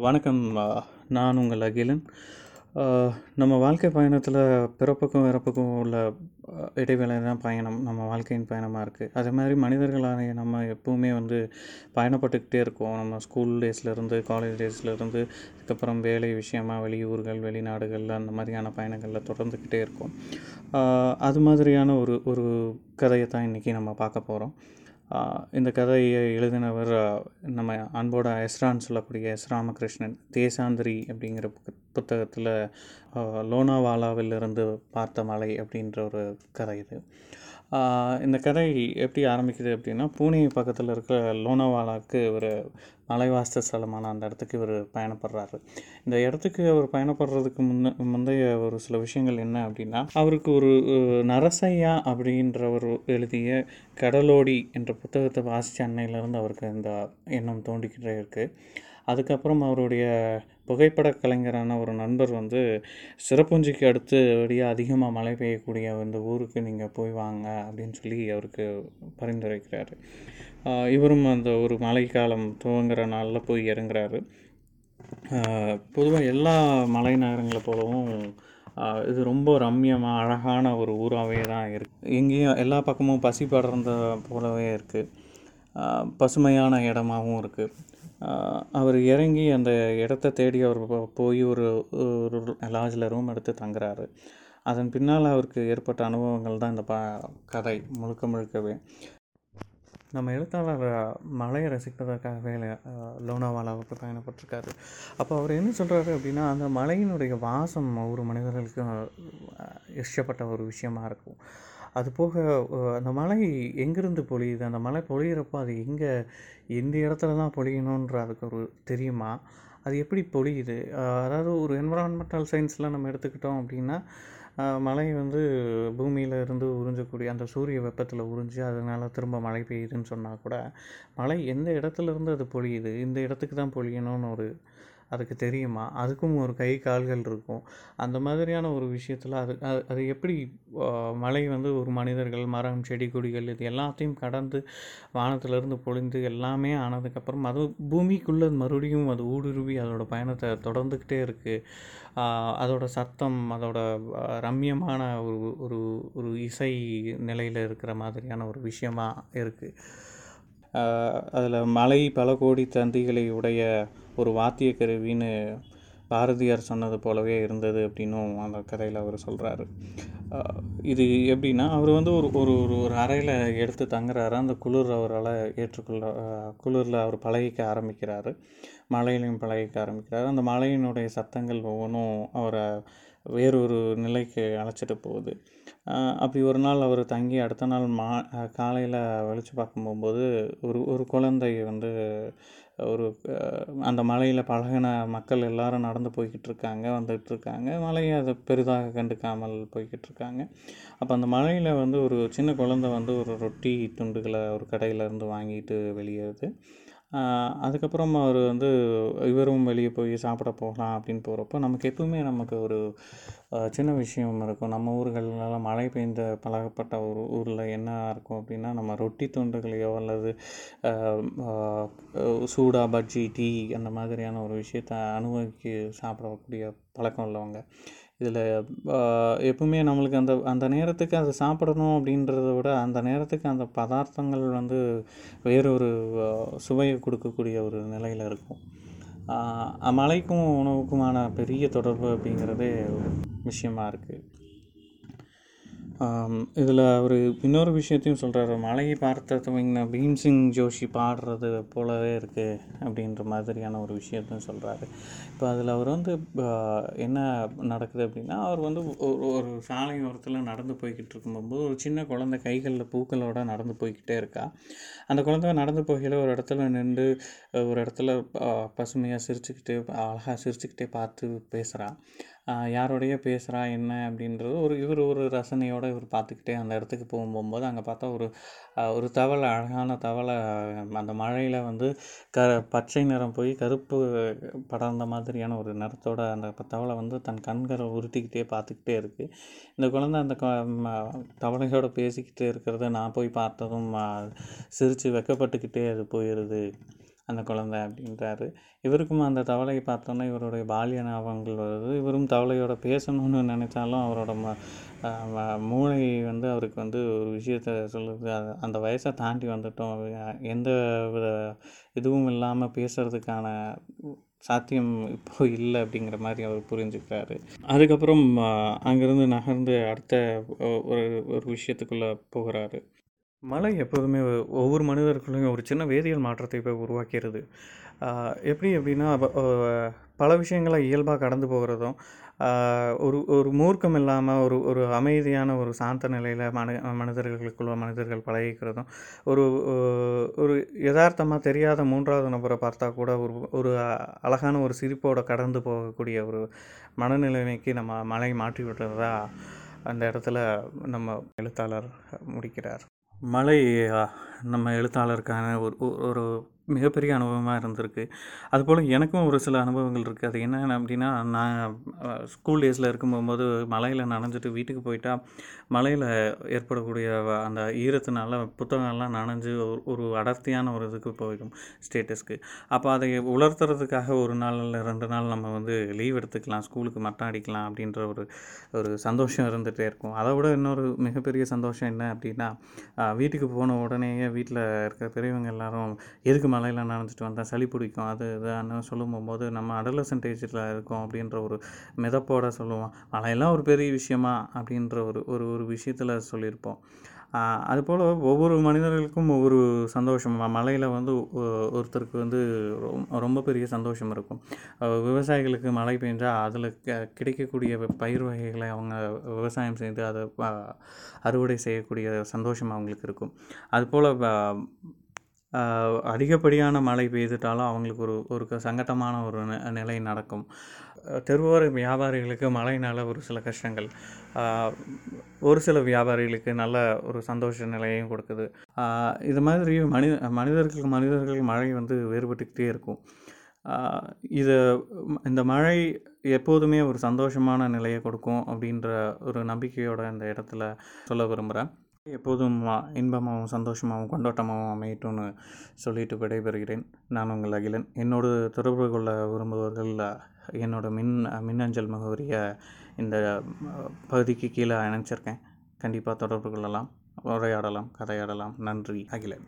வணக்கம் நான் உங்கள் அகிலன். நம்ம வாழ்க்கை பயணத்தில் பிறப்புக்கும் இறப்புக்கும் உள்ள இடைவேளை தான் பயணம் நம்ம வாழ்க்கையின் பயணமாக இருக்குது அதே மாதிரி மனிதர்களான நம்ம எப்பவுமே வந்து பயணப்பட்டுக்கிட்டே இருக்கோம். நம்ம ஸ்கூல் டேஸ்லேருந்து காலேஜ் டேஸ்லேருந்து அதுக்கப்புறம் வேலை விஷயமா வெளியூர்கள் வெளிநாடுகளில் அந்த மாதிரியான பயணங்களில் தொடர்ந்துக்கிட்டே இருக்கோம். அது மாதிரியான ஒரு ஒரு கதையை தான் இன்றைக்கி நம்ம பார்க்க போகிறோம் இந்த கதையை எழுதினவர் நம்ம அன்போட எஸ்ரான்னு சொல்லக்கூடிய எஸ் ராமகிருஷ்ணன் தேசாந்திரி அப்படிங்கிற புத்தகத்தில் லோனாவாலாவிலிருந்து பார்த்த மலை அப்படின்ற ஒரு கதை இது. இந்த கதை எப்படி ஆரம்பிக்குது அப்படின்னா பூனே பக்கத்தில் இருக்கிற லோனாவாலாவுக்கு ஒரு மலைவாஸ்த ஸ்தலமான அந்த இடத்துக்கு இவர் பயணப்படுறாரு. இந்த இடத்துக்கு அவர் பயணப்படுறதுக்கு முன்ன முந்தைய ஒரு சில விஷயங்கள் என்ன அப்படின்னா அவருக்கு ஒரு நரசையா அப்படின்றவர் எழுதிய கடலோடி என்ற புத்தகத்தை வாசித்த அன்னையிலேருந்து அவருக்கு இந்த எண்ணம் தோண்டிக்கிட்டே இருக்குது அதுக்கப்புறம் அவருடைய புகைப்பட கலைஞரான ஒரு நண்பர் வந்து சிறப்புஞ்சிக்கு அடுத்தபடியாக அதிகமாக மழை பெய்யக்கூடிய இந்த ஊருக்கு நீங்கள் போய் வாங்க அப்படின்னு சொல்லி அவருக்கு பரிந்துரைக்கிறாரு. இவரும் அந்த ஒரு மழைக்காலம் துவங்குற நாளில் போய் இறங்குறாரு. பொதுவாக எல்லா மலை நகரங்களை போலவும் இது ரொம்ப ரம்மியமாக அழகான ஒரு ஊராகவே தான் இருக்குது எங்கேயும் எல்லா பக்கமும் பசி படர்ந்த போலவே இருக்குது பசுமையான இடமாகவும் இருக்குது அவர் இறங்கி அந்த இடத்த தேடி அவர் போய் ஒரு ஒரு லாட்ஜில் ரூம் எடுத்து தங்குறாரு. அதன் பின்னால் அவருக்கு ஏற்பட்ட அனுபவங்கள் தான் இந்த ப கதை முழுக்க முழுக்கவே. நம்ம எழுத்தாளர் மலையை ரசிப்பதற்காகவே லோனாவாலாவுக்கு பயணப்பட்டிருக்காரு. அப்போ அவர் என்ன சொல்கிறாரு அப்படின்னா அந்த மலையினுடைய வாசம் ஒரு மனிதர்களுக்கும் இஷ்டப்பட்ட ஒரு விஷயமா இருக்கும். அது போக அந்த மலை எங்கேருந்து பொழியுது? அந்த மலை பொழியிறப்போ அது எங்கே எந்த இடத்துல தான் பொழியணுன்ற அதுக்கு ஒரு தெரியுமா? அது எப்படி பொழியுது? அதாவது ஒரு என்வரான்மெண்டல் சயின்ஸில் நம்ம எடுத்துக்கிட்டோம் அப்படின்னா மழை வந்து பூமியில் இருந்து உறிஞ்சக்கூடிய அந்த சூரிய வெப்பத்தில் உறிஞ்சு அதனால திரும்ப மழை பெய்யுதுன்னு சொன்னால் கூட மழை எந்த இடத்துல இருந்து அது பொழியுது? இந்த இடத்துக்கு தான் பொழியணும்னு ஒரு அதுக்கு தெரியுமா? அதுக்கும் ஒரு கை கால்கள் இருக்கும். அந்த மாதிரியான ஒரு விஷயத்தில் அது அது அது எப்படி மலை மழை வந்து ஒரு மனிதர்கள் மரம் செடி கொடிகள் இது எல்லாத்தையும் கடந்து வானத்திலிருந்து பொழிந்து எல்லாமே ஆனதுக்கப்புறம் அது பூமிக்குள்ளே மறுபடியும் அது ஊடுருவி அதோடய பயணத்தை தொடர்ந்துக்கிட்டே இருக்குது அதோட சத்தம் அதோட ரம்யமான ரம்மியமான ஒரு ஒரு ஒரு இசை நிலையில் இருக்கிற மாதிரியான ஒரு விஷயமாக இருக்குது அதில் மலை பல கோடி தந்திகளை உடைய ஒரு வாத்திய கருவின்னு பாரதியார் சொன்னது போலவே இருந்தது அப்படின்னும் அந்த கதையில் அவர் சொல்கிறாரு இது எப்படின்னா அவர் வந்து ஒரு ஒரு ஒரு ஒரு அறையில் எடுத்து தங்குறாரு. அந்த குளிர் அவரால் ஏற்றுக்கொள்ள குளிரில் அவர் பழகிக்க ஆரம்பிக்கிறாரு. மலையிலையும் பழகிக்க ஆரம்பிக்கிறாரு. அந்த மலையினுடைய சத்தங்கள் ஒவ்வொன்றும் அவரை வேறொரு நிலைக்கு அழைச்சிட்டு போகுது. அப்படி ஒரு நாள் அவர் தங்கி அடுத்த நாள் மா காலையில் வெளிச்சு பார்க்கும் போகும்போது ஒரு ஒரு குழந்தை வந்து ஒரு அந்த மலையில் பழகின மக்கள் எல்லாரும் நடந்து போய்கிட்டு இருக்காங்க வந்துட்டு இருக்காங்க. மலையை அதை பெரிதாக கண்டுக்காமல் போய்கிட்டு இருக்காங்க. அப்போ அந்த மலையில் வந்து ஒரு சின்ன குழந்தை வந்து ஒரு ரொட்டி துண்டுகளை ஒரு கடையிலேருந்து வாங்கிட்டு வெளியேறுது. அதுக்கப்புறம் அவர் வந்து இவரும் வெளியே போய் சாப்பிட போகலாம் அப்படின்னு போகிறப்போ நமக்கு எப்பவுமே நமக்கு ஒரு சின்ன விஷயம் இருக்கும். நம்ம ஊர்களெலாம் மழை பெய்ந்த பழகப்பட்ட ஒரு ஊரில் என்ன இருக்கும் அப்படின்னா நம்ம ரொட்டி துண்டுகளையோ அல்லது சூடா பஜ்ஜி டீ அந்த மாதிரியான ஒரு விஷயத்தை அனுபவிக்க சாப்பிடக்கூடிய பழக்கம் உள்ளவங்க. இதில் எப்பவுமே நம்மளுக்கு அந்த அந்த நேரத்துக்கு அதை சாப்பிடணும் அப்படின்றத விட அந்த நேரத்துக்கு அந்த பதார்த்தங்கள் வந்து வேறொரு சுவையை கொடுக்கக்கூடிய ஒரு நிலையில் இருக்கும். மலைக்கும் உணவுக்குமான பெரிய தொடர்பு அப்படிங்கிறதே ஒரு விஷயமா இருக்குது இதில் அவர் இன்னொரு விஷயத்தையும் சொல்கிறாரு மலையை பார்த்த துவங்கின பீம்சிங் ஜோஷி பாடுறது போலவே இருக்குது அப்படின்ற மாதிரியான ஒரு விஷயத்தையும் சொல்கிறாரு இப்போ அதில் அவர் வந்து என்ன நடக்குது அப்படின்னா அவர் வந்து ஒரு ஒரு சாலை ஓரத்தில் நடந்து போய்கிட்டு இருக்கும்போது ஒரு சின்ன குழந்தை கைகளில் பூக்களோட நடந்து போய்கிட்டே இருக்கா. அந்த குழந்தை நடந்து போகையில் ஒரு இடத்துல நின்று ஒரு இடத்துல பசுமையாக சிரிச்சுக்கிட்டு அழகாக சிரிச்சுக்கிட்டே பார்த்து பேசுகிறான் யாரோடைய பேசுகிறா என்ன அப்படின்றது ஒரு இவர் ஒரு ரசனையோடு இவர் பார்த்துக்கிட்டே அந்த இடத்துக்கு போகும்போது அங்கே பார்த்தா ஒரு ஒரு தவளை அழகான தவளை அந்த மழையில் வந்து க பச்சை நிறம் போய் கருப்பு படர்ந்த மாதிரியான ஒரு நிறத்தோட அந்த தவளை வந்து தன் கண்களை உருட்டிக்கிட்டே பார்த்துக்கிட்டே இருக்குது இந்த குழந்தை அந்த க- ம- தவளையோட பேசிக்கிட்டே இருக்கிறத நான் போய் பார்த்ததும் சிரித்து வெக்கப்பட்டுக்கிட்டே அது போயிடுது அந்த குழந்தை அப்படின்றாரு. இவருக்கும் அந்த தவளையை பார்த்தோன்னா இவருடைய பால்ய ஞாபகங்கள் வருது. இவர் தவளையோட பேசணும்னு நினச்சாலும் அவரோட ம மூளை வந்து அவருக்கு வந்து ஒரு விஷயத்த சொல்லுது. அந்த வயசை தாண்டி வந்துட்டோம். எந்த வித இதுவும் இல்லாமல் பேசுகிறதுக்கான சாத்தியம் இப்போ இல்லை அப்படிங்கிற மாதிரி அவர் புரிஞ்சுக்கிறாரு. அதுக்கப்புறம் அங்கேருந்து நகர்ந்து அடுத்த ஒரு ஒரு விஷயத்துக்குள்ளே போகிறாரு. மழை எப்போதுமே ஒவ்வொரு மனிதருக்குள்ளேயும் ஒரு சின்ன வேதியியல் மாற்றத்தை போய் உருவாக்கிறது. எப்படி எப்படின்னா பல விஷயங்களை இயல்பாக கடந்து போகிறதும் ஒரு ஒரு மூர்க்கம் இல்லாமல் ஒரு ஒரு அமைதியான ஒரு சாந்த நிலையில் மனு மனிதர்களுக்குள்ள மனிதர்கள் பழகிக்கிறதும் ஒரு ஒரு யதார்த்தமாக தெரியாத மூன்றாவது நபரை பார்த்தா கூட ஒரு ஒரு அழகான ஒரு சிரிப்போடு கடந்து போகக்கூடிய ஒரு மனநிலைமைக்கு நம்ம மலை மாற்றி விடுறதா அந்த இடத்துல நம்ம எழுத்தாளர் முடிக்கிறார். மலை நம்ம எழுத்தாளருக்கான ஒரு ஒரு- மிகப்பெரிய அனுபவமாக இருந்திருக்கு. அதுபோல் எனக்கும் ஒரு சில அனுபவங்கள் இருக்குது அது என்னென்ன அப்படின்னா நான் ஸ்கூல் டேஸில் இருக்கும்போது மலையில் நனைஞ்சிட்டு வீட்டுக்கு போயிட்டா மலையில் ஏற்படக்கூடிய அந்த ஈரத்தினால புத்தகங்கள்லாம் நனைஞ்சு ஒரு ஒரு அடர்த்தியான ஒரு இதுக்கு போயிடும் ஸ்டேட்டஸ்க்கு அப்போ அதை உலர்த்துறதுக்காக ஒரு நாள் இல்லை ரெண்டு நாள் நம்ம வந்து லீவ் எடுத்துக்கலாம் ஸ்கூலுக்கு மட்டம் அடிக்கலாம் அப்படின்ற ஒரு ஒரு சந்தோஷம் இருந்துகிட்டே இருக்கும். அதை விட இன்னொரு மிகப்பெரிய சந்தோஷம் என்ன அப்படின்னா வீட்டுக்கு போன உடனேயே வீட்டில் இருக்கிற பெரியவங்க எல்லாரும் எதுக்கு மலையில் நனைஞ்சிட்டு வந்தால் சளி பிடிக்கும்? அது இதுன்னு சொல்லும் போது நம்ம அடலசன்ட் ஏஜில் இருக்கோம் அப்படின்ற ஒரு மிதப்போட சொல்லுவோம். மலையெல்லாம் ஒரு பெரிய விஷயமா அப்படின்ற ஒரு ஒரு ஒரு விஷயத்தில் சொல்லியிருப்போம். அதுபோல் ஒவ்வொரு மனிதர்களுக்கும் ஒவ்வொரு சந்தோஷம். மலையில் வந்து ஒருத்தருக்கு வந்து ரொம்ப ரொம்ப பெரிய சந்தோஷம் இருக்கும். விவசாயிகளுக்கு மழை பெஞ்சால் அதில் கிடைக்கக்கூடிய பயிர் வகைகளை அவங்க விவசாயம் செய்து அதை அறுவடை செய்யக்கூடிய சந்தோஷம் அவங்களுக்கு இருக்கும். அதுபோல் அதிகப்படியான மழை பெய்துட்டாலும் அவங்களுக்கு ஒரு ஒரு க- சங்கட்டமான ஒரு நிலை நடக்கும். தெருவோர வியாபாரிகளுக்கு மழையினால் ஒரு சில கஷ்டங்கள் ஒரு சில வியாபாரிகளுக்கு நல்ல ஒரு சந்தோஷ நிலையையும் கொடுக்குது. இது மாதிரி மனித மனிதர்களுக்கு மனிதர்கள் மழை வந்து வேறுபட்டுக்கிட்டே இருக்கும். இது இந்த மழை எப்போதுமே ஒரு சந்தோஷமான நிலையை கொடுக்கும் அப்படின்ற ஒரு நம்பிக்கையோட இந்த இடத்துல சொல்ல விரும்புகிறேன் எப்போதும் இன்பமாகவும் சந்தோஷமாகவும் கொண்டாட்டமாகவும் அமையட்டும்னு சொல்லிட்டு விடைபெறுகிறேன். நான் உங்கள் அகிலன். என்னோடு தொடர்பு கொள்ள விரும்புபவர்கள் என்னோட மின் மின்னஞ்சல் முகவரியை இந்த பகுதிக்கு கீழே இணைச்சிருக்கேன் கண்டிப்பாக தொடர்பு கொள்ளலாம் உரையாடலாம் கதையாடலாம். நன்றி அகிலன்.